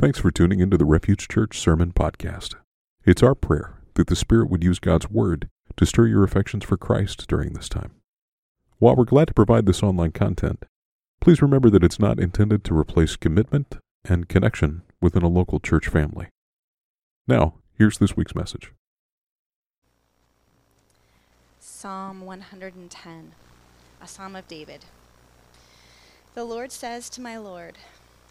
Thanks for tuning into the Refuge Church Sermon Podcast. It's our prayer that the Spirit would use God's Word to stir your affections for Christ during this time. While we're glad to provide this online content, please remember that it's not intended to replace commitment and connection within a local church family. Now, here's this week's message. Psalm 110, a psalm of David. The Lord says to my Lord,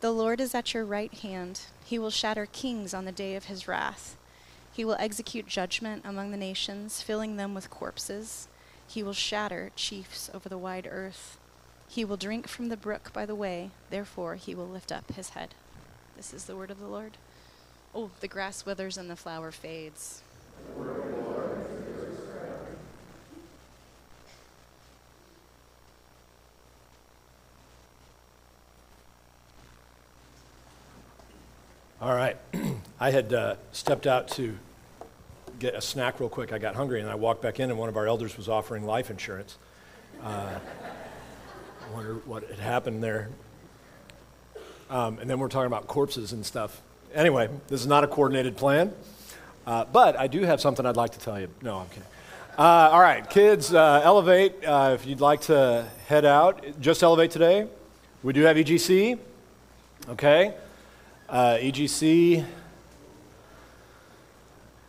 The Lord is at your right hand. He will shatter kings on the day of his wrath. He will execute judgment among the nations, filling them with corpses. He will shatter chiefs over the wide earth. He will drink from the brook by the way, therefore he will lift up his head. This is the word of the Lord. Oh, the grass withers and the flower fades. All right. I had uh, stepped out to get a snack real quick. I got hungry and I walked back in, and one of our elders was offering life insurance. Uh, I wonder what had happened there. Um, and then we're talking about corpses and stuff. Anyway, this is not a coordinated plan, uh, but I do have something I'd like to tell you. No, I'm kidding. Uh, all right, kids, uh, elevate. Uh, if you'd like to head out, just elevate today. We do have EGC. Okay. Uh, EGC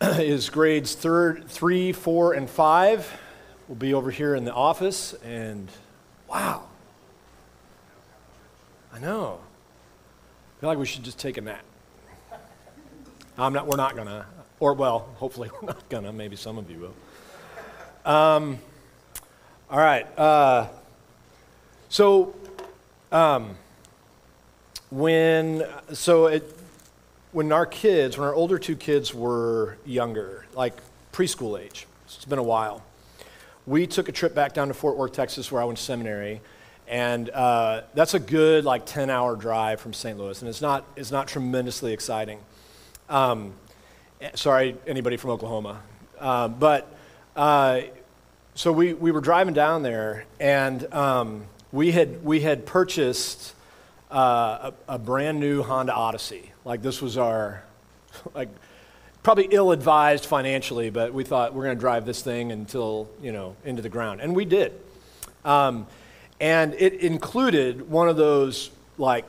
is grades third, three, four, and five. We'll be over here in the office, and wow, I know. I feel like we should just take a nap. I'm not. We're not gonna. Or well, hopefully we're not gonna. Maybe some of you will. Um, all right. Uh, so. Um, when so it, when our kids, when our older two kids were younger, like preschool age, it's been a while. We took a trip back down to Fort Worth, Texas, where I went to seminary, and uh, that's a good like 10-hour drive from St. Louis, and it's not it's not tremendously exciting. Um, sorry, anybody from Oklahoma, uh, but uh, so we we were driving down there, and um, we had we had purchased uh, a, a, brand new Honda Odyssey. Like this was our, like, probably ill-advised financially, but we thought we're going to drive this thing until you know into the ground, and we did. Um, and it included one of those like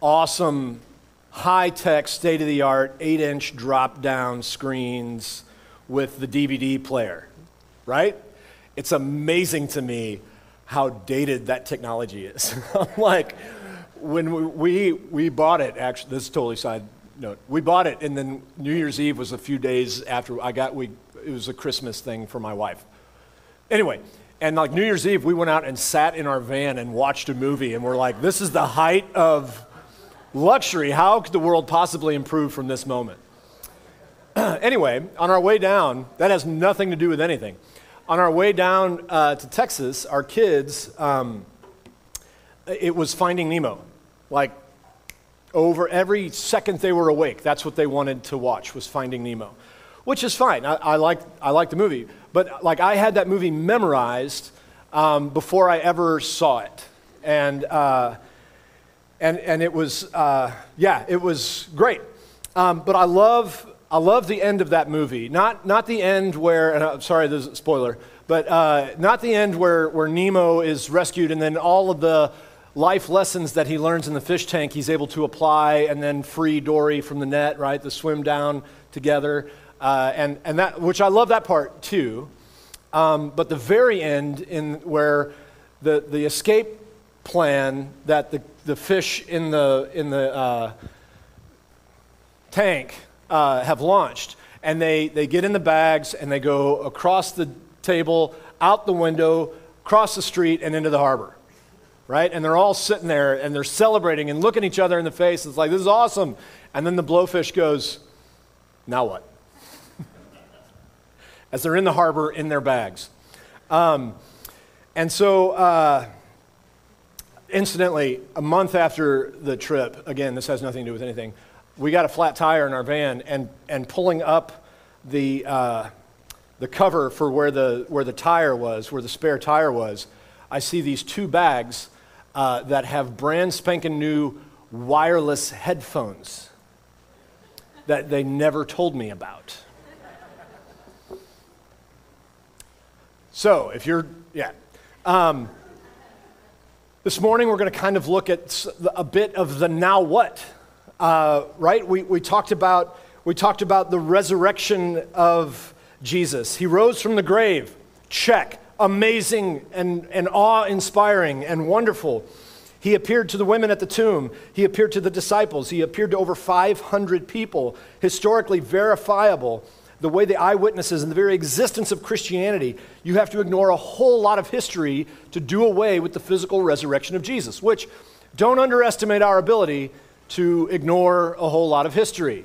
awesome, high-tech, state-of-the-art, eight-inch drop-down screens with the DVD player, right? It's amazing to me how dated that technology is. I'm like, when we, we, we bought it, actually, this is totally side note. We bought it, and then New Year's Eve was a few days after I got, we, it was a Christmas thing for my wife. Anyway, and like New Year's Eve, we went out and sat in our van and watched a movie, and we're like, this is the height of luxury. How could the world possibly improve from this moment? anyway, on our way down, that has nothing to do with anything. On our way down uh, to Texas, our kids, um, it was Finding Nemo. Like, over every second they were awake, that's what they wanted to watch was Finding Nemo, which is fine. I, I like I like the movie, but like I had that movie memorized um, before I ever saw it, and uh, and and it was uh, yeah, it was great. Um, but I love I love the end of that movie. Not not the end where and I'm sorry, this is a spoiler, but uh, not the end where where Nemo is rescued and then all of the life lessons that he learns in the fish tank, he's able to apply and then free Dory from the net, right? The swim down together. Uh, and, and that, which I love that part too. Um, but the very end, in where the, the escape plan that the, the fish in the, in the uh, tank uh, have launched, and they, they get in the bags and they go across the table, out the window, across the street, and into the harbor right? And they're all sitting there and they're celebrating and looking each other in the face. It's like, this is awesome. And then the blowfish goes, Now what? As they're in the harbor in their bags. Um, and so, uh, incidentally, a month after the trip, again, this has nothing to do with anything, we got a flat tire in our van, and, and pulling up the, uh, the cover for where the, where the tire was, where the spare tire was, I see these two bags uh, that have brand spanking new wireless headphones that they never told me about. So, if you're, yeah. Um, this morning, we're going to kind of look at a bit of the now what, uh, right? We, we, talked about, we talked about the resurrection of Jesus. He rose from the grave. Check. Amazing and, and awe inspiring and wonderful. He appeared to the women at the tomb. He appeared to the disciples. He appeared to over 500 people, historically verifiable. The way the eyewitnesses and the very existence of Christianity, you have to ignore a whole lot of history to do away with the physical resurrection of Jesus, which don't underestimate our ability to ignore a whole lot of history.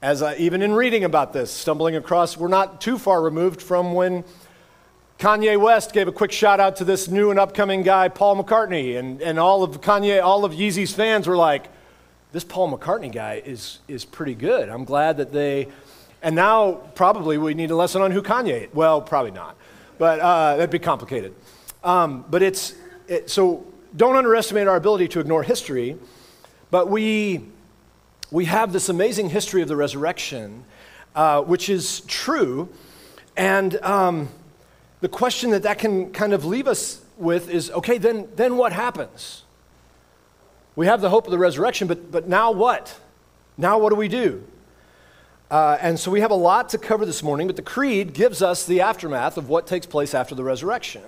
As I, even in reading about this, stumbling across, we're not too far removed from when Kanye West gave a quick shout out to this new and upcoming guy, Paul McCartney, and, and all of Kanye, all of Yeezy's fans were like, this Paul McCartney guy is, is pretty good. I'm glad that they, and now probably we need a lesson on who Kanye. Well, probably not, but uh, that'd be complicated. Um, but it's, it, so don't underestimate our ability to ignore history, but we, we have this amazing history of the resurrection, uh, which is true, and um, the question that that can kind of leave us with is okay, then, then what happens? We have the hope of the resurrection, but, but now what? Now what do we do? Uh, and so we have a lot to cover this morning, but the Creed gives us the aftermath of what takes place after the resurrection.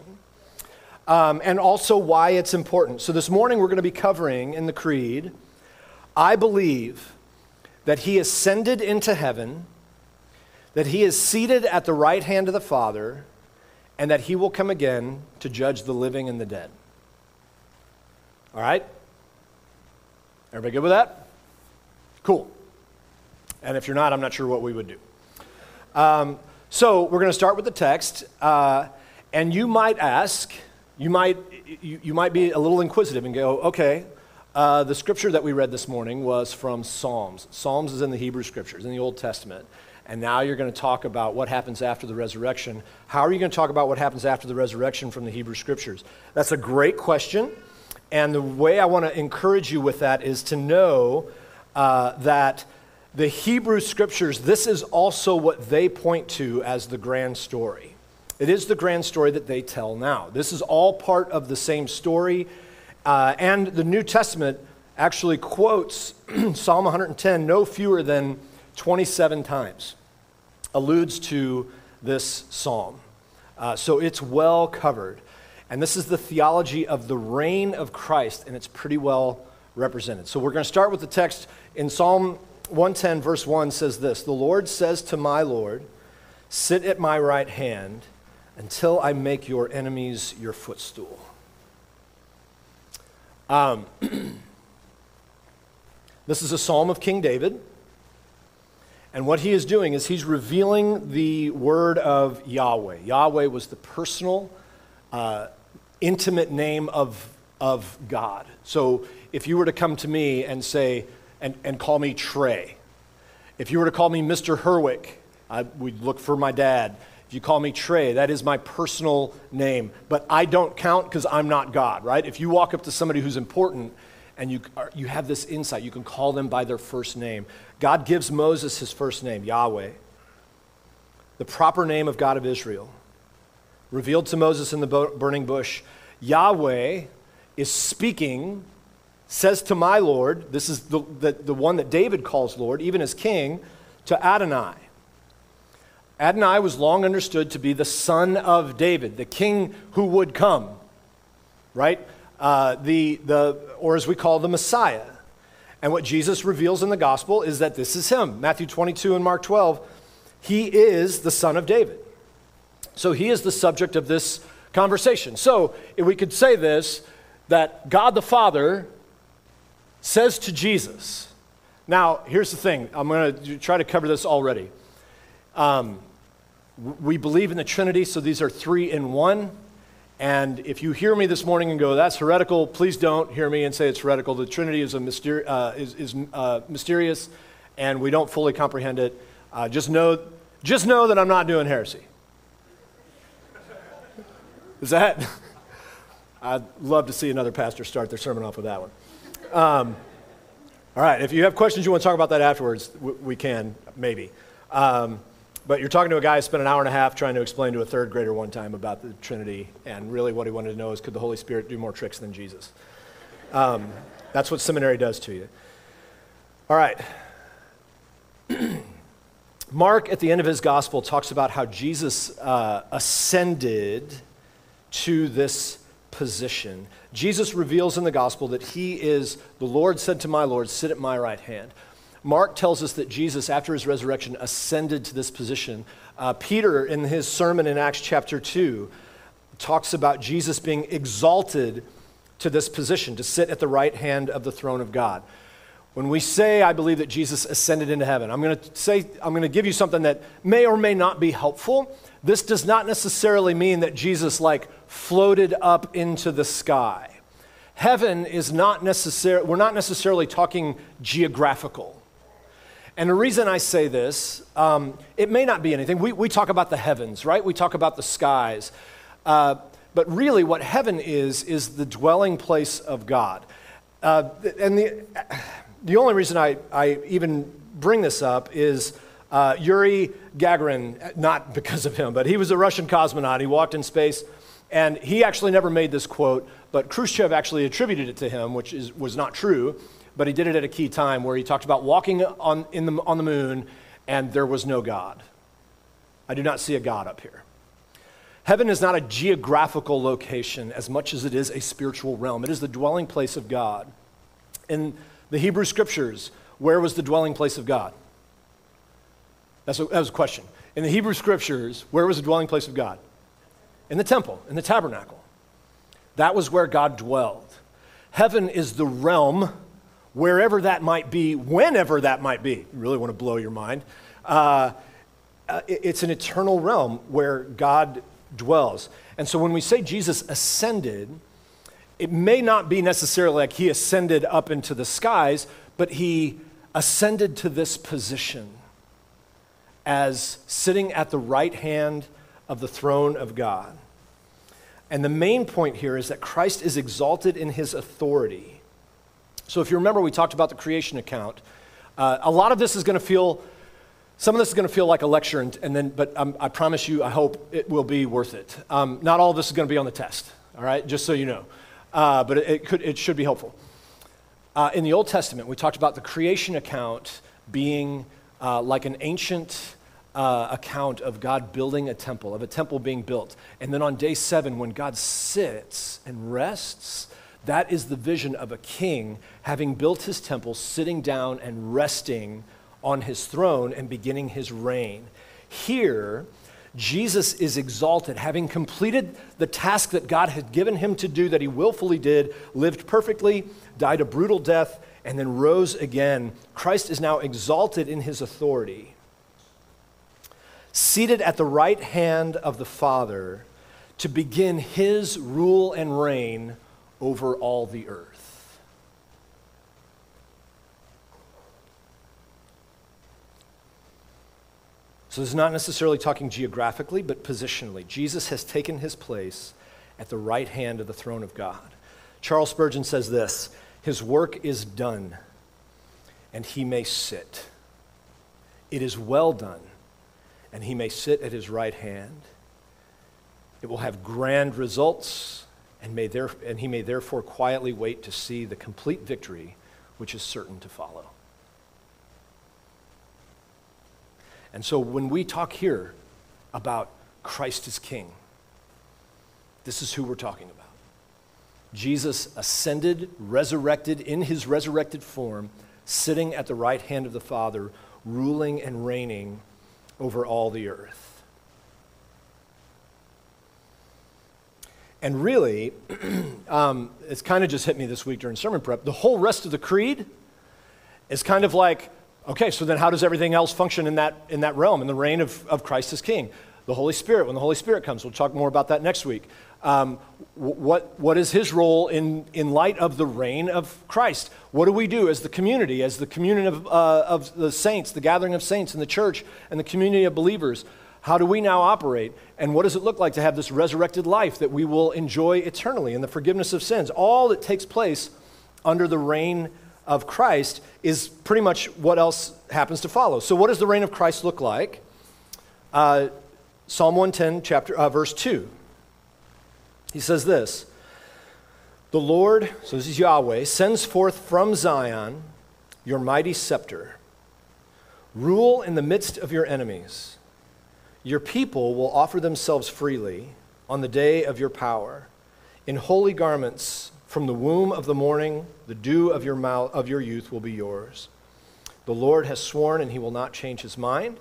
Um, and also why it's important. So this morning we're going to be covering in the Creed I believe that he ascended into heaven, that he is seated at the right hand of the Father and that he will come again to judge the living and the dead. All right? Everybody good with that? Cool. And if you're not, I'm not sure what we would do. Um, so we're going to start with the text, uh, and you might ask, you might, you, you, might be a little inquisitive and go, okay, uh, the scripture that we read this morning was from Psalms. Psalms is in the Hebrew scriptures, in the Old Testament and now you're going to talk about what happens after the resurrection. How are you going to talk about what happens after the resurrection from the Hebrew Scriptures? That's a great question. And the way I want to encourage you with that is to know uh, that the Hebrew Scriptures, this is also what they point to as the grand story. It is the grand story that they tell now. This is all part of the same story. Uh, and the New Testament actually quotes Psalm 110 no fewer than 27 times, alludes to this psalm. Uh, so it's well covered. And this is the theology of the reign of Christ, and it's pretty well represented. So we're going to start with the text in Psalm 110, verse 1 says this The Lord says to my Lord, Sit at my right hand until I make your enemies your footstool. Um, this is a psalm of King David. And what he is doing is he's revealing the word of Yahweh. Yahweh was the personal, uh, intimate name of, of God. So if you were to come to me and say, and, and call me Trey, if you were to call me Mr. Herwick, I would look for my dad. If you call me Trey, that is my personal name. But I don't count because I'm not God, right? If you walk up to somebody who's important and you, are, you have this insight, you can call them by their first name. God gives Moses his first name, Yahweh, the proper name of God of Israel. Revealed to Moses in the burning bush, Yahweh is speaking, says to my Lord, this is the, the, the one that David calls Lord, even as king, to Adonai. Adonai was long understood to be the son of David, the king who would come, right? Uh, the, the, or as we call the Messiah. And what Jesus reveals in the gospel is that this is him. Matthew 22 and Mark 12, he is the son of David. So he is the subject of this conversation. So if we could say this that God the Father says to Jesus, Now, here's the thing I'm going to try to cover this already. Um, we believe in the Trinity, so these are three in one. And if you hear me this morning and go, that's heretical, please don't hear me and say it's heretical. The Trinity is, a myster- uh, is, is uh, mysterious and we don't fully comprehend it. Uh, just, know, just know that I'm not doing heresy. Is that? I'd love to see another pastor start their sermon off with that one. Um, all right, if you have questions you want to talk about that afterwards, we, we can, maybe. Um, but you're talking to a guy who spent an hour and a half trying to explain to a third grader one time about the Trinity, and really what he wanted to know is could the Holy Spirit do more tricks than Jesus? Um, that's what seminary does to you. All right. Mark, at the end of his gospel, talks about how Jesus uh, ascended to this position. Jesus reveals in the gospel that he is the Lord said to my Lord, Sit at my right hand. Mark tells us that Jesus, after his resurrection, ascended to this position. Uh, Peter, in his sermon in Acts chapter 2, talks about Jesus being exalted to this position, to sit at the right hand of the throne of God. When we say, I believe that Jesus ascended into heaven, I'm going to say, I'm going to give you something that may or may not be helpful. This does not necessarily mean that Jesus, like, floated up into the sky. Heaven is not necessarily, we're not necessarily talking geographical. And the reason I say this, um, it may not be anything. We, we talk about the heavens, right? We talk about the skies. Uh, but really, what heaven is, is the dwelling place of God. Uh, and the, the only reason I, I even bring this up is uh, Yuri Gagarin, not because of him, but he was a Russian cosmonaut. He walked in space, and he actually never made this quote, but Khrushchev actually attributed it to him, which is, was not true but he did it at a key time where he talked about walking on, in the, on the moon and there was no God. I do not see a God up here. Heaven is not a geographical location as much as it is a spiritual realm. It is the dwelling place of God. In the Hebrew scriptures, where was the dwelling place of God? That's a, that was a question. In the Hebrew scriptures, where was the dwelling place of God? In the temple, in the tabernacle. That was where God dwelled. Heaven is the realm wherever that might be, whenever that might be. You really want to blow your mind. Uh, uh it's an eternal realm where God dwells. And so when we say Jesus ascended, it may not be necessarily like he ascended up into the skies, but he ascended to this position as sitting at the right hand of the throne of God. And the main point here is that Christ is exalted in his authority so, if you remember, we talked about the creation account. Uh, a lot of this is going to feel, some of this is going to feel like a lecture, and, and then, but um, I promise you, I hope it will be worth it. Um, not all of this is going to be on the test, all right, just so you know. Uh, but it, it, could, it should be helpful. Uh, in the Old Testament, we talked about the creation account being uh, like an ancient uh, account of God building a temple, of a temple being built. And then on day seven, when God sits and rests, that is the vision of a king having built his temple, sitting down and resting on his throne and beginning his reign. Here, Jesus is exalted, having completed the task that God had given him to do, that he willfully did, lived perfectly, died a brutal death, and then rose again. Christ is now exalted in his authority, seated at the right hand of the Father to begin his rule and reign over all the earth. So, this is not necessarily talking geographically, but positionally. Jesus has taken his place at the right hand of the throne of God. Charles Spurgeon says this His work is done, and he may sit. It is well done, and he may sit at his right hand. It will have grand results and, may there, and he may therefore quietly wait to see the complete victory which is certain to follow. And so when we talk here about Christ as King, this is who we're talking about. Jesus ascended, resurrected in his resurrected form, sitting at the right hand of the Father, ruling and reigning over all the earth. And really, um, it's kind of just hit me this week during sermon prep. The whole rest of the creed is kind of like, okay, so then how does everything else function in that, in that realm, in the reign of, of Christ as King? The Holy Spirit, when the Holy Spirit comes, we'll talk more about that next week. Um, what, what is his role in, in light of the reign of Christ? What do we do as the community, as the community of, uh, of the saints, the gathering of saints in the church and the community of believers? How do we now operate? And what does it look like to have this resurrected life that we will enjoy eternally in the forgiveness of sins? All that takes place under the reign of Christ is pretty much what else happens to follow. So, what does the reign of Christ look like? Uh, Psalm 110, chapter, uh, verse 2. He says this The Lord, so this is Yahweh, sends forth from Zion your mighty scepter. Rule in the midst of your enemies. Your people will offer themselves freely on the day of your power. In holy garments from the womb of the morning, the dew of your, mouth, of your youth will be yours. The Lord has sworn, and he will not change his mind.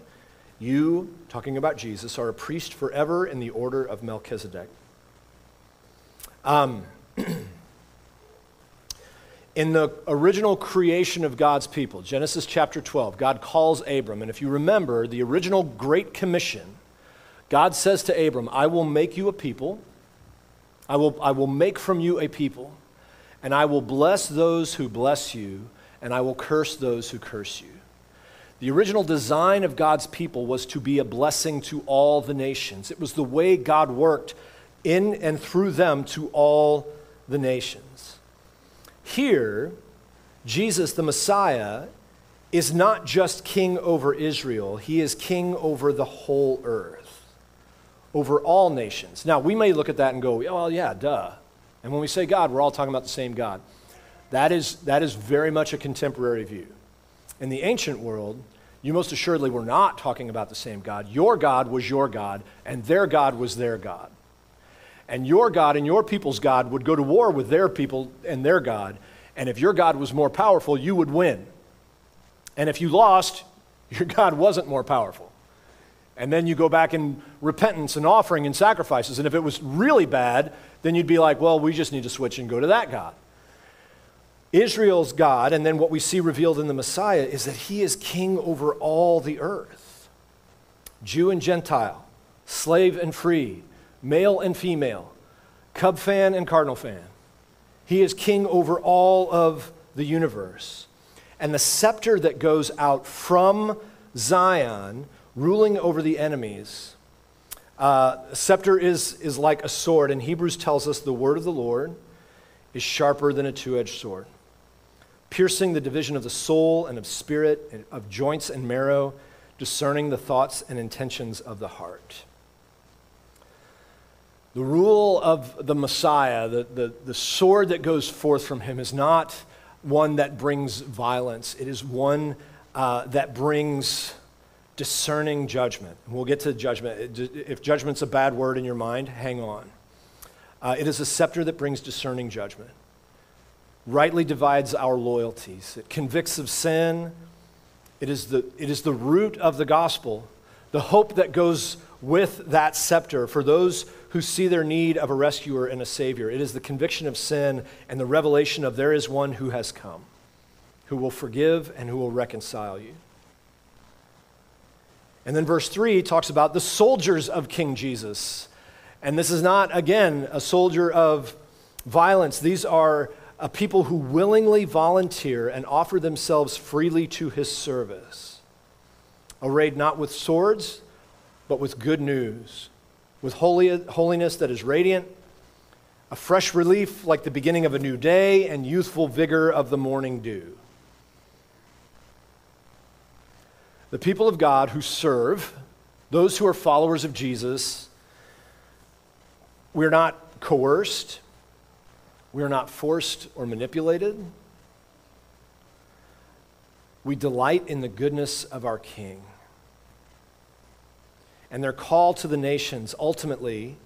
You, talking about Jesus, are a priest forever in the order of Melchizedek. Um, in the original creation of God's people, Genesis chapter 12, God calls Abram. And if you remember the original Great Commission, God says to Abram, I will make you a people, I will, I will make from you a people, and I will bless those who bless you, and I will curse those who curse you. The original design of God's people was to be a blessing to all the nations. It was the way God worked in and through them to all the nations. Here, Jesus, the Messiah, is not just king over Israel, he is king over the whole earth, over all nations. Now, we may look at that and go, oh well, yeah, duh. And when we say God, we're all talking about the same God. That is, that is very much a contemporary view. In the ancient world, you most assuredly were not talking about the same God. Your God was your God, and their God was their God. And your God and your people's God would go to war with their people and their God. And if your God was more powerful, you would win. And if you lost, your God wasn't more powerful. And then you go back in repentance and offering and sacrifices. And if it was really bad, then you'd be like, well, we just need to switch and go to that God. Israel's God, and then what we see revealed in the Messiah, is that he is king over all the earth Jew and Gentile, slave and free, male and female, Cub fan and Cardinal fan. He is king over all of the universe. And the scepter that goes out from Zion, ruling over the enemies, uh, scepter is, is like a sword, and Hebrews tells us the word of the Lord is sharper than a two edged sword, piercing the division of the soul and of spirit, and of joints and marrow, discerning the thoughts and intentions of the heart. The rule of the Messiah, the, the, the sword that goes forth from him, is not one that brings violence, it is one uh, that brings discerning judgment. We'll get to judgment. If judgment's a bad word in your mind, hang on. Uh, it is a scepter that brings discerning judgment, rightly divides our loyalties, it convicts of sin. It is, the, it is the root of the gospel, the hope that goes with that scepter for those who see their need of a rescuer and a savior. It is the conviction of sin and the revelation of there is one who has come, who will forgive and who will reconcile you. And then verse 3 talks about the soldiers of King Jesus. And this is not, again, a soldier of violence. These are a people who willingly volunteer and offer themselves freely to his service, arrayed not with swords, but with good news, with holy, holiness that is radiant, a fresh relief like the beginning of a new day, and youthful vigor of the morning dew. the people of God who serve, those who are followers of Jesus, we're not coerced, we're not forced or manipulated. We delight in the goodness of our King. And their call to the nations ultimately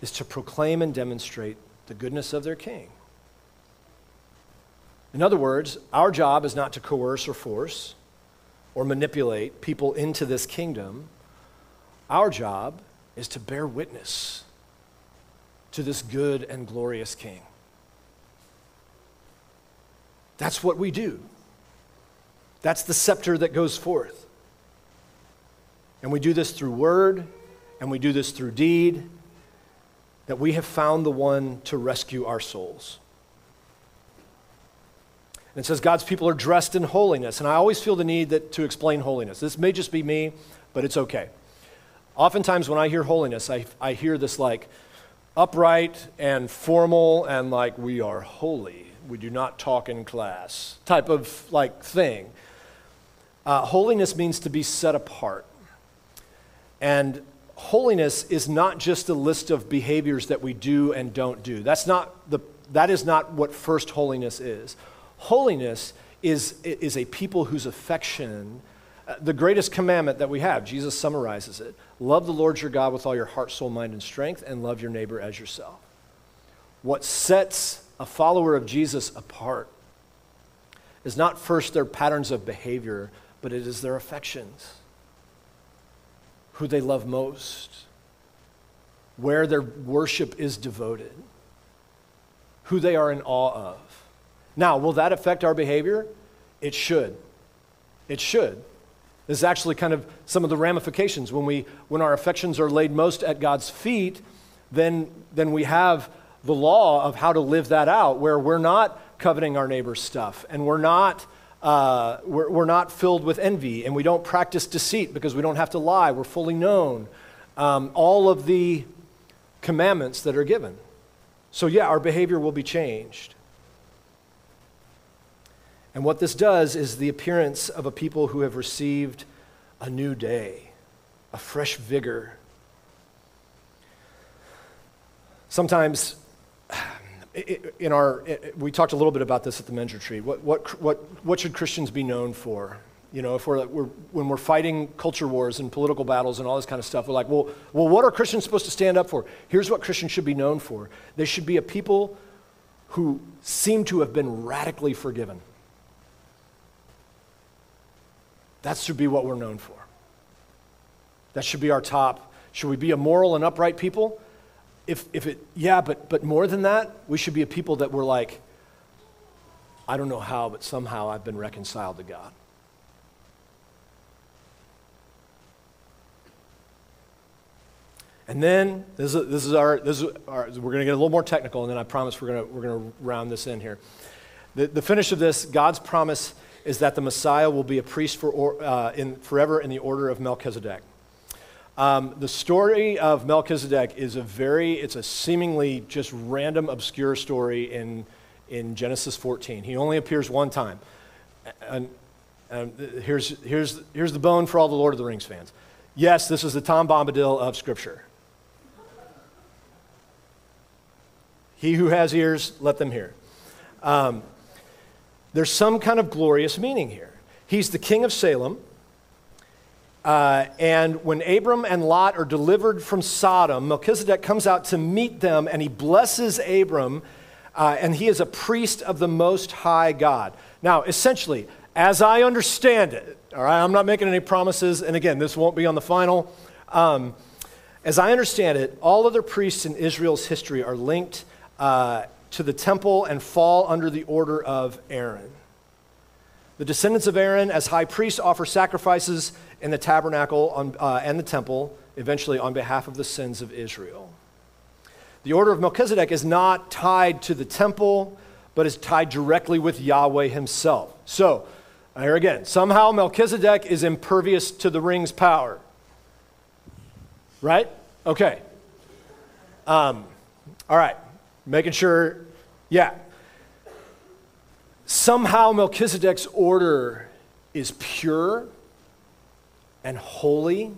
is to proclaim and demonstrate the goodness of their King. In other words, our job is not to coerce or force or manipulate people into this kingdom. Our job is to bear witness to this good and glorious King. That's what we do. That's the scepter that goes forth. And we do this through word, and we do this through deed, that we have found the one to rescue our souls. And it says God's people are dressed in holiness. And I always feel the need that, to explain holiness. This may just be me, but it's okay. Oftentimes, when I hear holiness, I, I hear this like upright and formal and like we are holy. We do not talk in class type of like thing. Uh, holiness means to be set apart. And holiness is not just a list of behaviors that we do and don't do. That's not the, that is not what first holiness is. Holiness is, is a people whose affection, uh, the greatest commandment that we have, Jesus summarizes it love the Lord your God with all your heart, soul, mind, and strength, and love your neighbor as yourself. What sets a follower of Jesus apart is not first their patterns of behavior, but it is their affections, who they love most, where their worship is devoted, who they are in awe of. Now, will that affect our behavior? It should. It should. This is actually kind of some of the ramifications. When, we, when our affections are laid most at God's feet, then, then we have the law of how to live that out, where we're not coveting our neighbor's stuff and we're not, uh, we're, we're not filled with envy and we don't practice deceit because we don't have to lie. We're fully known. Um, all of the commandments that are given. So, yeah, our behavior will be changed. And what this does is the appearance of a people who have received a new day, a fresh vigor. Sometimes, in our, we talked a little bit about this at the men's retreat. What, what, what, what should Christians be known for? You know, if we're, we're, when we're fighting culture wars and political battles and all this kind of stuff, we're like, well, well, what are Christians supposed to stand up for? Here's what Christians should be known for they should be a people who seem to have been radically forgiven. That should be what we're known for. That should be our top. Should we be a moral and upright people? If, if it, yeah, but, but more than that, we should be a people that we're like, I don't know how, but somehow I've been reconciled to God. And then, this is, this is our, this is our we're going to get a little more technical, and then I promise we're going to, we're going to round this in here. The, the finish of this, God's promise is that the Messiah will be a priest for, uh, in, forever in the order of Melchizedek. Um, the story of Melchizedek is a very, it's a seemingly just random, obscure story in, in Genesis 14. He only appears one time. And, and here's, here's, here's the bone for all the Lord of the Rings fans. Yes, this is the Tom Bombadil of Scripture. He who has ears, let them hear. Um, there's some kind of glorious meaning here. He's the king of Salem. Uh, and when Abram and Lot are delivered from Sodom, Melchizedek comes out to meet them and he blesses Abram, uh, and he is a priest of the Most High God. Now, essentially, as I understand it, all right, I'm not making any promises, and again, this won't be on the final. Um, as I understand it, all other priests in Israel's history are linked uh, to the temple and fall under the order of Aaron. The descendants of Aaron, as high priests, offer sacrifices in the tabernacle on, uh, and the temple, eventually on behalf of the sins of Israel. The order of Melchizedek is not tied to the temple, but is tied directly with Yahweh himself. So, here again, somehow Melchizedek is impervious to the ring's power. Right? Okay. Um, all right. Making sure yeah. Somehow Melchizedek's order is pure and holy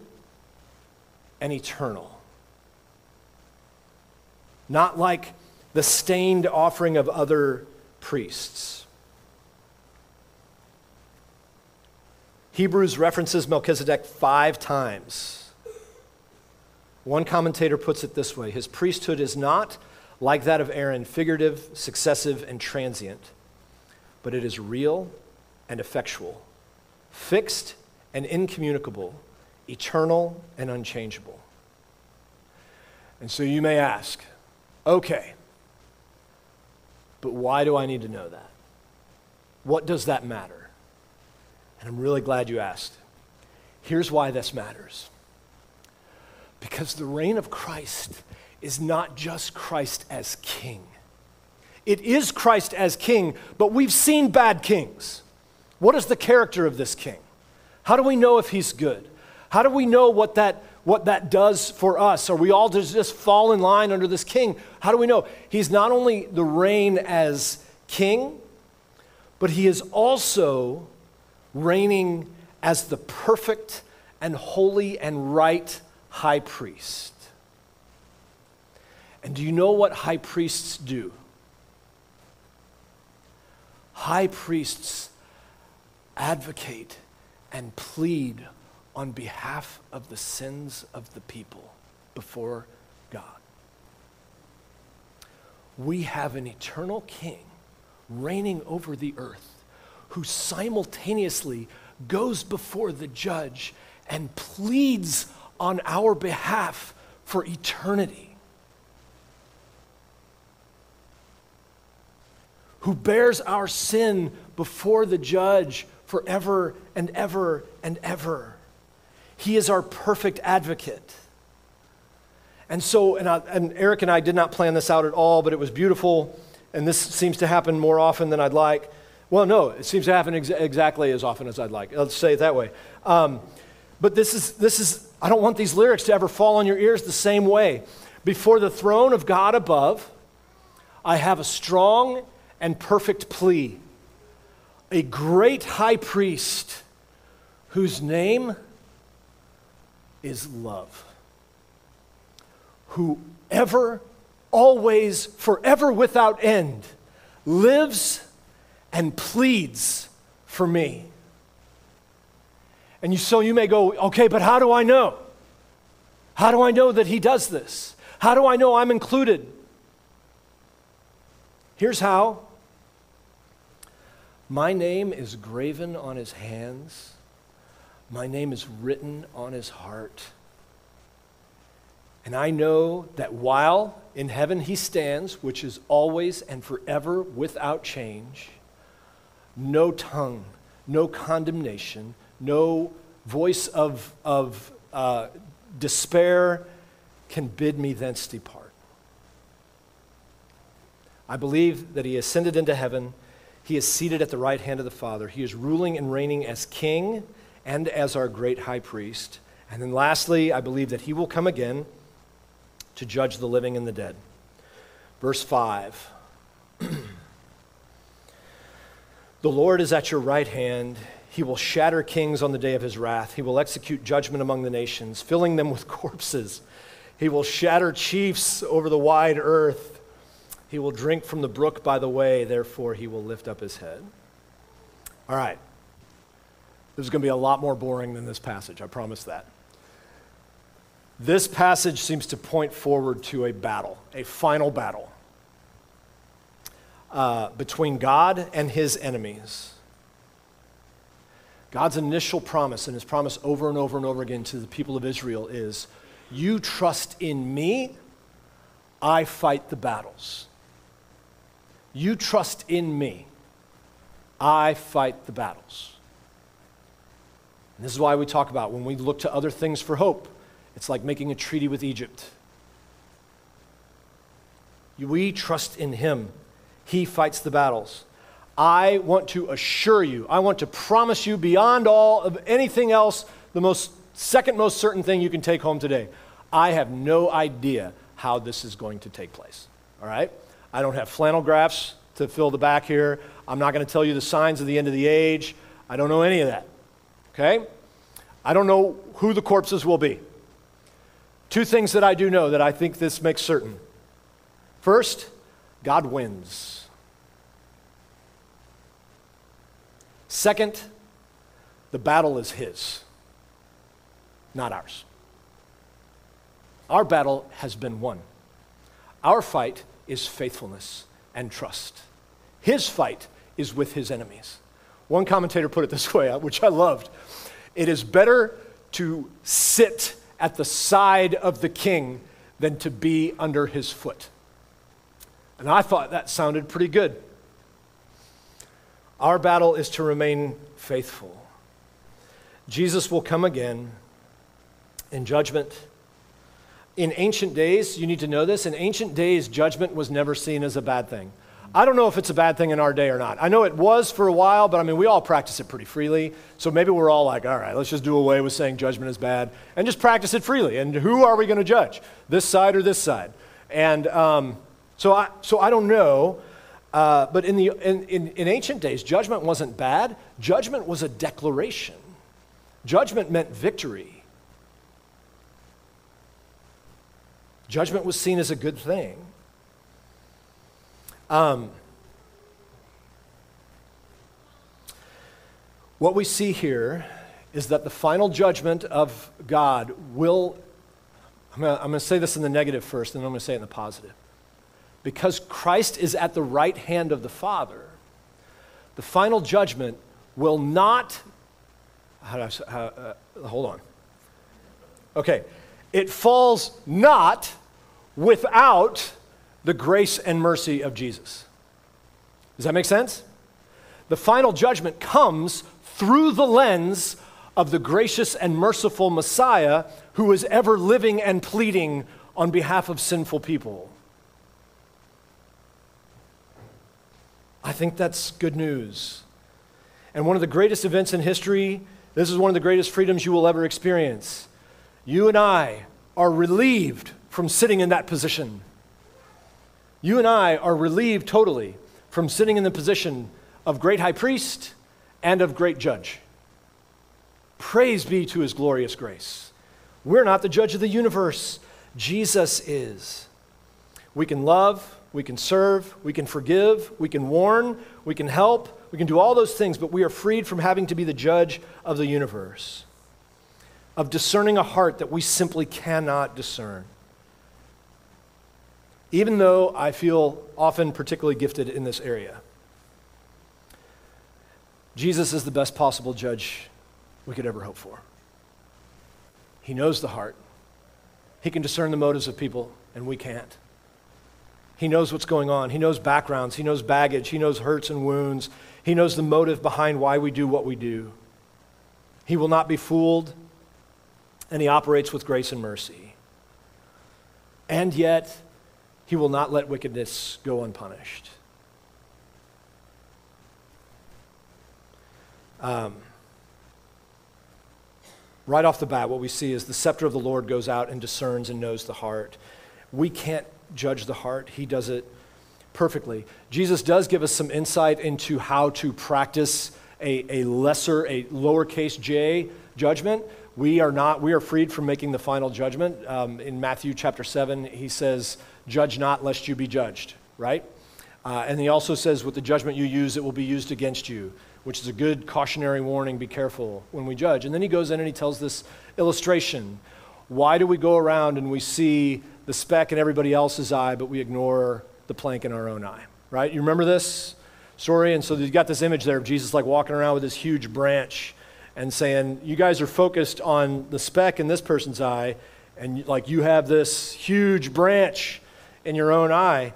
and eternal. Not like the stained offering of other priests. Hebrews references Melchizedek five times. One commentator puts it this way His priesthood is not like that of Aaron, figurative, successive, and transient, but it is real and effectual, fixed and incommunicable, eternal and unchangeable. And so you may ask, okay, but why do I need to know that? What does that matter? And I'm really glad you asked. Here's why this matters because the reign of Christ is not just Christ as king. It is Christ as king, but we've seen bad kings. What is the character of this king? How do we know if he's good? How do we know what that, what that does for us? Are we all to just fall in line under this king? How do we know? He's not only the reign as king, but he is also reigning as the perfect and holy and right high priest. And do you know what high priests do? High priests advocate and plead on behalf of the sins of the people before God. We have an eternal king reigning over the earth who simultaneously goes before the judge and pleads on our behalf for eternity. Who bears our sin before the judge forever and ever and ever. He is our perfect advocate. And so, and, I, and, Eric and I did not plan this out at all, but it was beautiful. And this seems to happen more often than I'd like. Well, no, it seems to happen ex- exactly as often as I'd like. Let's say it that way. Um, but this is, this is, I don't want these lyrics to ever fall on your ears the same way. Before the throne of God above, I have a strong and perfect plea. A great high priest whose name is love. Who ever, always, forever without end lives and pleads for me. And you, so you may go, okay, but how do I know? How do I know that he does this? How do I know I'm included? Here's how my name is graven on his hands, my name is written on his heart. And I know that while in heaven he stands, which is always and forever without change, no tongue, no condemnation, no voice of, of uh, despair can bid me thence depart. I believe that he ascended into heaven. He is seated at the right hand of the Father. He is ruling and reigning as king and as our great high priest. And then lastly, I believe that he will come again to judge the living and the dead. Verse 5 The Lord is at your right hand. He will shatter kings on the day of his wrath. He will execute judgment among the nations, filling them with corpses. He will shatter chiefs over the wide earth. He will drink from the brook by the way, therefore, he will lift up his head. All right. This is going to be a lot more boring than this passage, I promise that. This passage seems to point forward to a battle, a final battle uh, between God and his enemies. God's initial promise, and his promise over and over and over again to the people of Israel is You trust in me, I fight the battles. You trust in me, I fight the battles. And this is why we talk about when we look to other things for hope, it's like making a treaty with Egypt. We trust in him he fights the battles. I want to assure you, I want to promise you beyond all of anything else, the most second most certain thing you can take home today. I have no idea how this is going to take place. All right? I don't have flannel graphs to fill the back here. I'm not going to tell you the signs of the end of the age. I don't know any of that. Okay? I don't know who the corpses will be. Two things that I do know that I think this makes certain. First, God wins. Second, the battle is His, not ours. Our battle has been won. Our fight is faithfulness and trust. His fight is with His enemies. One commentator put it this way, uh, which I loved it is better to sit at the side of the king than to be under his foot. And I thought that sounded pretty good. Our battle is to remain faithful. Jesus will come again in judgment. In ancient days, you need to know this, in ancient days, judgment was never seen as a bad thing. I don't know if it's a bad thing in our day or not. I know it was for a while, but I mean, we all practice it pretty freely. So maybe we're all like, all right, let's just do away with saying judgment is bad and just practice it freely. And who are we going to judge? This side or this side? And um, so, I, so I don't know. Uh, but in, the, in, in, in ancient days, judgment wasn't bad, judgment was a declaration. Judgment meant victory. Judgment was seen as a good thing. Um, what we see here is that the final judgment of God will, I'm going to say this in the negative first, and then I'm going to say it in the positive. Because Christ is at the right hand of the Father, the final judgment will not, how uh, hold on. Okay, it falls not without the grace and mercy of Jesus. Does that make sense? The final judgment comes through the lens of the gracious and merciful Messiah who is ever living and pleading on behalf of sinful people. I think that's good news. And one of the greatest events in history, this is one of the greatest freedoms you will ever experience. You and I are relieved from sitting in that position. You and I are relieved totally from sitting in the position of great high priest and of great judge. Praise be to his glorious grace. We're not the judge of the universe, Jesus is. We can love, we can serve, we can forgive, we can warn, we can help, we can do all those things, but we are freed from having to be the judge of the universe, of discerning a heart that we simply cannot discern even though I feel often particularly gifted in this area. Jesus is the best possible judge we could ever hope for. He knows the heart. He can discern the motives of people, and we can't. He knows what's going on. He knows backgrounds. He knows baggage. He knows hurts and wounds. He knows the motive behind why we do what we do. He will not be fooled, and He operates with grace and mercy. And yet, he will not let wickedness go unpunished. Um, right off the bat, what we see is the scepter of the Lord goes out and discerns and knows the heart. We can't judge the heart, He does it perfectly. Jesus does give us some insight into how to practice a, a lesser, a lowercase j judgment. We are not, we are freed from making the final judgment. Um, in Matthew chapter 7, he says, Judge not, lest you be judged, right? Uh, and he also says, with the judgment you use, it will be used against you, which is a good cautionary warning. Be careful when we judge. And then he goes in and he tells this illustration. Why do we go around and we see the speck in everybody else's eye, but we ignore the plank in our own eye, right? You remember this story? And so you got this image there of Jesus like walking around with this huge branch and saying, You guys are focused on the speck in this person's eye, and like you have this huge branch in your own eye.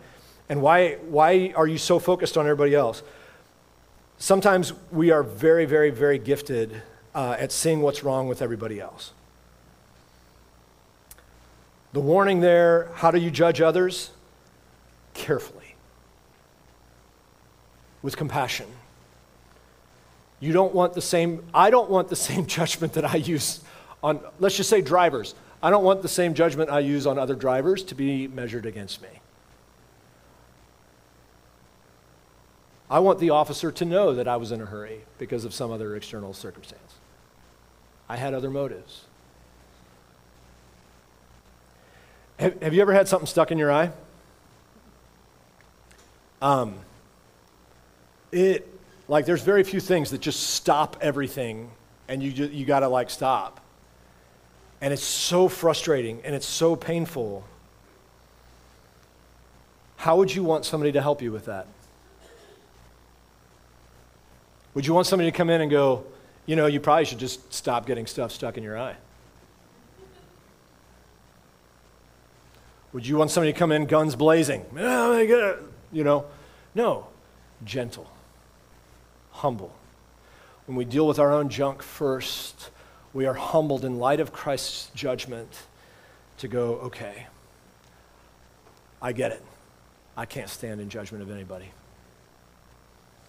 And why, why are you so focused on everybody else? Sometimes we are very, very, very gifted uh, at seeing what's wrong with everybody else. The warning there how do you judge others? Carefully, with compassion. You don't want the same, I don't want the same judgment that I use on, let's just say, drivers. I don't want the same judgment I use on other drivers to be measured against me. I want the officer to know that I was in a hurry because of some other external circumstance. I had other motives. Have, have you ever had something stuck in your eye? Um, it, like, there's very few things that just stop everything and you, you got to, like, stop. And it's so frustrating and it's so painful. How would you want somebody to help you with that? Would you want somebody to come in and go, you know, you probably should just stop getting stuff stuck in your eye? Would you want somebody to come in guns blazing? Oh. You know, no. Gentle, humble. When we deal with our own junk first, we are humbled in light of Christ's judgment to go, okay, I get it. I can't stand in judgment of anybody.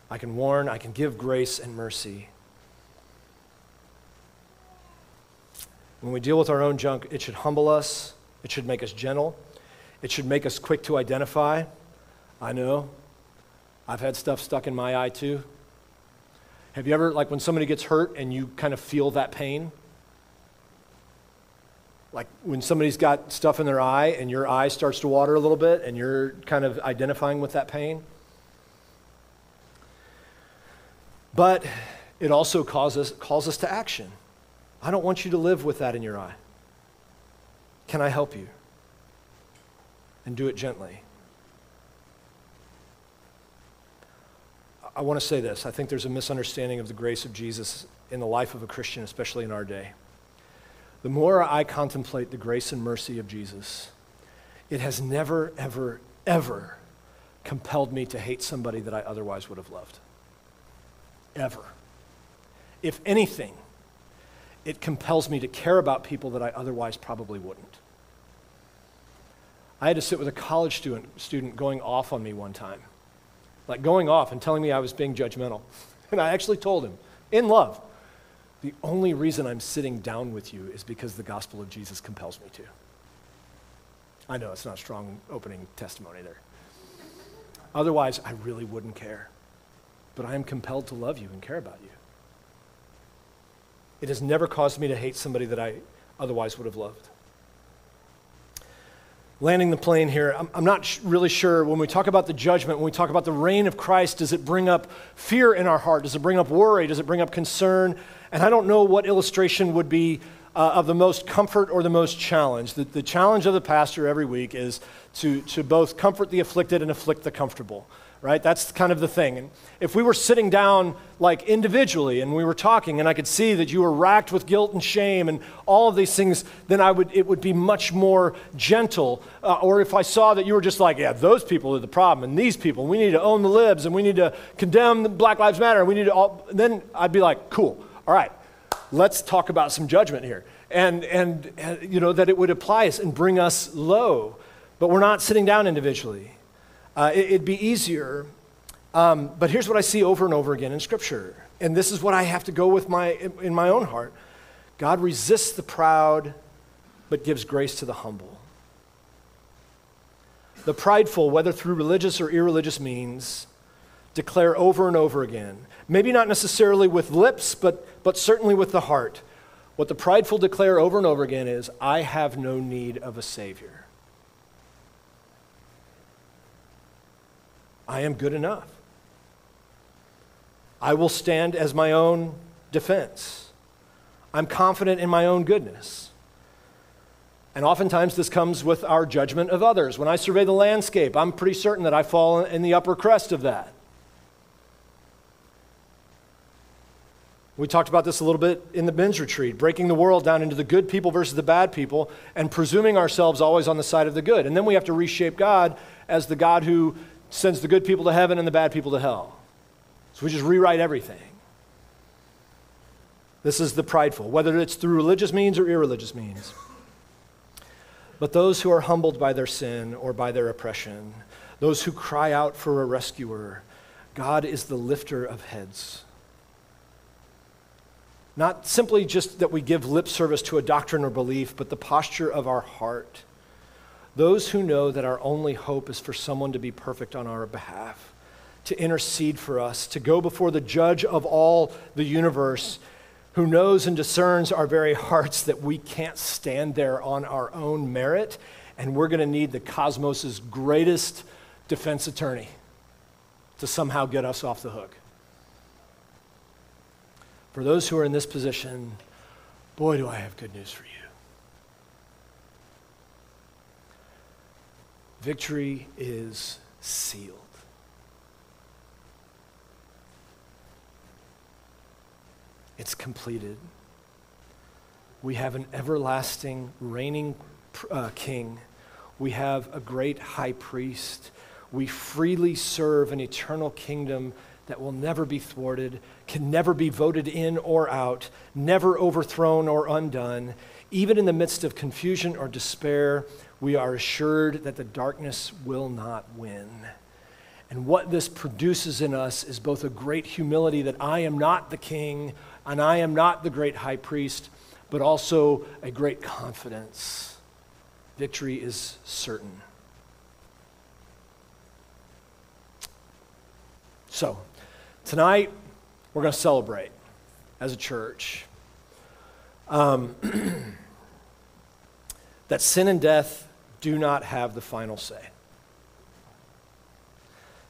I can warn, I can give grace and mercy. When we deal with our own junk, it should humble us, it should make us gentle, it should make us quick to identify. I know. I've had stuff stuck in my eye too. Have you ever, like when somebody gets hurt and you kind of feel that pain? Like when somebody's got stuff in their eye and your eye starts to water a little bit and you're kind of identifying with that pain? But it also causes, calls us to action. I don't want you to live with that in your eye. Can I help you? And do it gently. I want to say this. I think there's a misunderstanding of the grace of Jesus in the life of a Christian, especially in our day. The more I contemplate the grace and mercy of Jesus, it has never, ever, ever compelled me to hate somebody that I otherwise would have loved. Ever. If anything, it compels me to care about people that I otherwise probably wouldn't. I had to sit with a college student, student going off on me one time, like going off and telling me I was being judgmental. And I actually told him, in love, the only reason I'm sitting down with you is because the gospel of Jesus compels me to. I know it's not a strong opening testimony there. Otherwise, I really wouldn't care. But I am compelled to love you and care about you. It has never caused me to hate somebody that I otherwise would have loved landing the plane here, I'm, I'm not sh- really sure when we talk about the judgment, when we talk about the reign of Christ, does it bring up fear in our heart? Does it bring up worry? Does it bring up concern? And I don't know what illustration would be uh, of the most comfort or the most challenge. The, the challenge of the pastor every week is to, to both comfort the afflicted and afflict the comfortable right? That's kind of the thing. And if we were sitting down like individually and we were talking and I could see that you were racked with guilt and shame and all of these things, then I would, it would be much more gentle. Uh, or if I saw that you were just like, yeah, those people are the problem and these people, we need to own the libs and we need to condemn Black Lives Matter and we need to all, then I'd be like, cool, all right, let's talk about some judgment here. And, and, and you know, that it would apply us and bring us low. But we're not sitting down individually. Uh, it, would be easier. Um, but here's what I see over and over again in Scripture. And this is what I have to go with my, in my own heart God resists the proud, but gives grace to the humble. The prideful, whether through religious or irreligious means, declare over and over again, maybe not necessarily with lips, but, but certainly with the heart. What the prideful declare over and over again is, I have no need of a Savior. I am good enough. I will stand as my own defense. I'm confident in my own goodness. And oftentimes this comes with our judgment of others. When I survey the landscape, I'm pretty certain that I fall in the upper crest of that. We talked about this a little bit in the men's retreat, breaking the world down into the good people versus the bad people, and presuming ourselves always on the side of the good. And then we have to reshape God as the God who sends the good people to heaven and the bad people to hell. So we just rewrite everything. This is the prideful, whether it's through religious means or irreligious means. But those who are humbled by their sin or by their oppression, those who cry out for a rescuer, God is the lifter of heads. Not simply just that we give lip service to a doctrine or belief, but the posture of our heart those who know that our only hope is for someone to be perfect on our behalf, to intercede for us, to go before the judge of all the universe, who knows and discerns our very hearts that we can't stand there on our own merit, and we're going to need the cosmos's greatest defense attorney to somehow get us off the hook. For those who are in this position, boy, do I have good news for you. Victory is sealed. It's completed. We have an everlasting reigning uh, king. We have a great high priest. We freely serve an eternal kingdom that will never be thwarted, can never be voted in or out, never overthrown or undone. Even in the midst of confusion or despair, we are assured that the darkness will not win. And what this produces in us is both a great humility that I am not the king and I am not the great high priest, but also a great confidence. Victory is certain. So, tonight we're going to celebrate as a church um, that sin and death do not have the final say.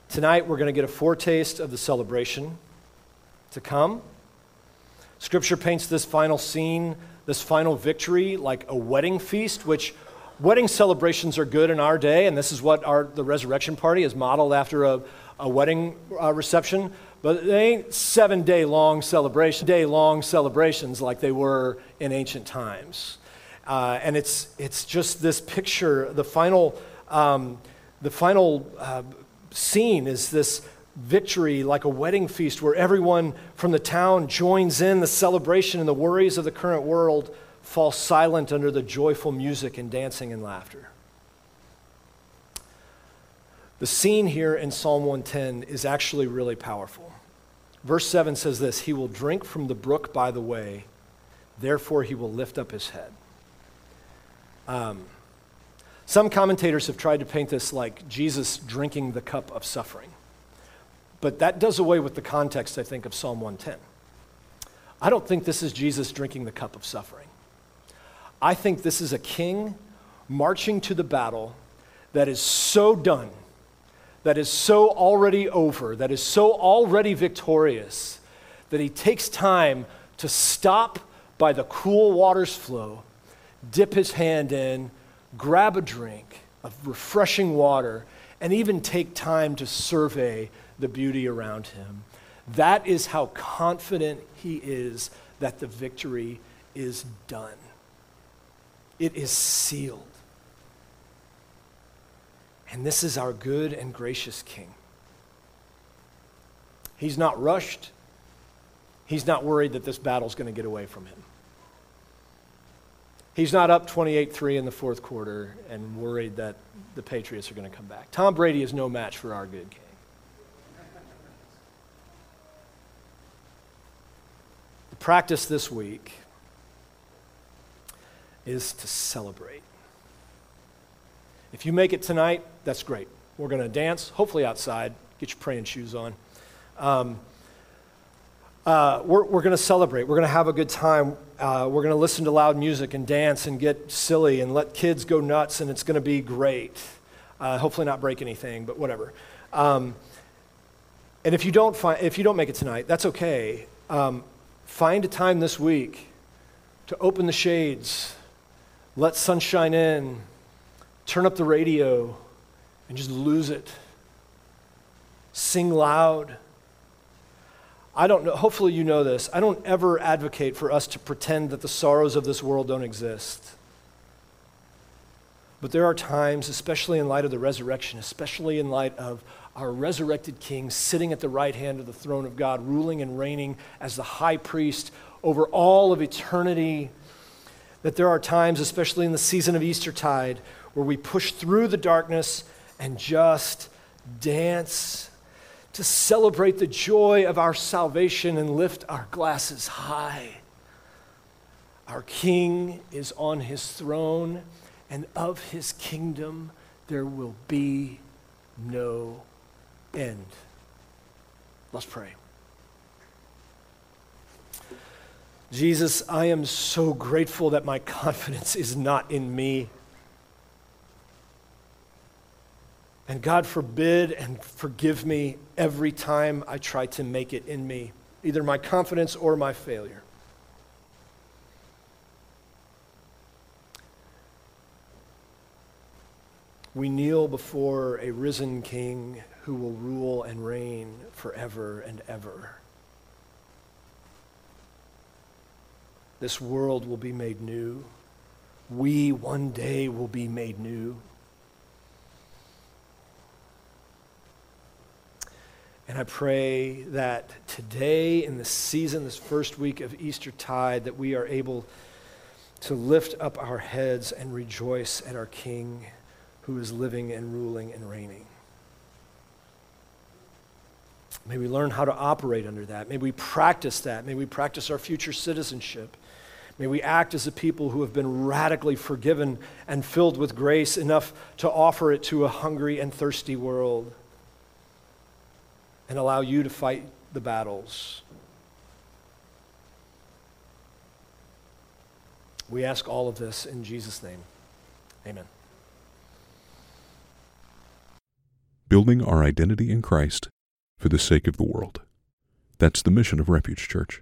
Tonight we're going to get a foretaste of the celebration to come. Scripture paints this final scene, this final victory, like a wedding feast, which wedding celebrations are good in our day, and this is what our, the resurrection party is modeled after a, a wedding uh, reception. But they ain't seven day long celebration, day long celebrations like they were in ancient times. Uh, and it's, it's just this picture, the final, um, the final uh, scene is this victory like a wedding feast where everyone from the town joins in the celebration and the worries of the current world fall silent under the joyful music and dancing and laughter. The scene here in Psalm 110 is actually really powerful. Verse 7 says this He will drink from the brook by the way, therefore he will lift up his head. Um, some commentators have tried to paint this like Jesus drinking the cup of suffering. But that does away with the context, I think, of Psalm 110. I don't think this is Jesus drinking the cup of suffering. I think this is a king marching to the battle that is so done, that is so already over, that is so already victorious, that he takes time to stop by the cool water's flow, dip his hand in, grab a drink of refreshing water, and even take time to survey the beauty around him. That is how confident he is that the victory is done. It is sealed. And this is our good and gracious King. He's not rushed. He's not worried that this battle's going to get away from him. He's not up 28 3 in the fourth quarter and worried that the Patriots are going to come back. Tom Brady is no match for our good King. The practice this week is to celebrate. If you make it tonight, that's great. We're going to dance, hopefully outside. Get your praying shoes on. Um, uh, we're, we're going to celebrate. We're going to have a good time. Uh, we're going to listen to loud music and dance and get silly and let kids go nuts, and it's going to be great. Uh, hopefully, not break anything, but whatever. Um, and if you don't find, if you don't make it tonight, that's okay. Um, Find a time this week to open the shades, let sunshine in, turn up the radio, and just lose it. Sing loud. I don't know, hopefully you know this. I don't ever advocate for us to pretend that the sorrows of this world don't exist. But there are times, especially in light of the resurrection, especially in light of our resurrected King sitting at the right hand of the throne of God, ruling and reigning as the high priest over all of eternity. That there are times, especially in the season of Eastertide, where we push through the darkness and just dance to celebrate the joy of our salvation and lift our glasses high. Our King is on his throne, and of his kingdom there will be no end. Let's pray. Jesus, I am so grateful that my confidence is not in me. And God forbid and forgive me every time I try to make it in me, either my confidence or my failure. We kneel before a risen King who will rule and reign forever and ever. This world will be made new. We one day will be made new. And I pray that today, in this season, this first week of Easter tide, that we are able to lift up our heads and rejoice at our King who is living and ruling and reigning. May we learn how to operate under that. May we practice that. May we practice our future citizenship. May we act as a people who have been radically forgiven and filled with grace enough to offer it to a hungry and thirsty world and allow you to fight the battles. We ask all of this in Jesus' name. Amen. Building our identity in Christ for the sake of the world. That's the mission of Refuge Church.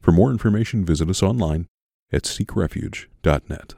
For more information, visit us online at seekrefuge.net.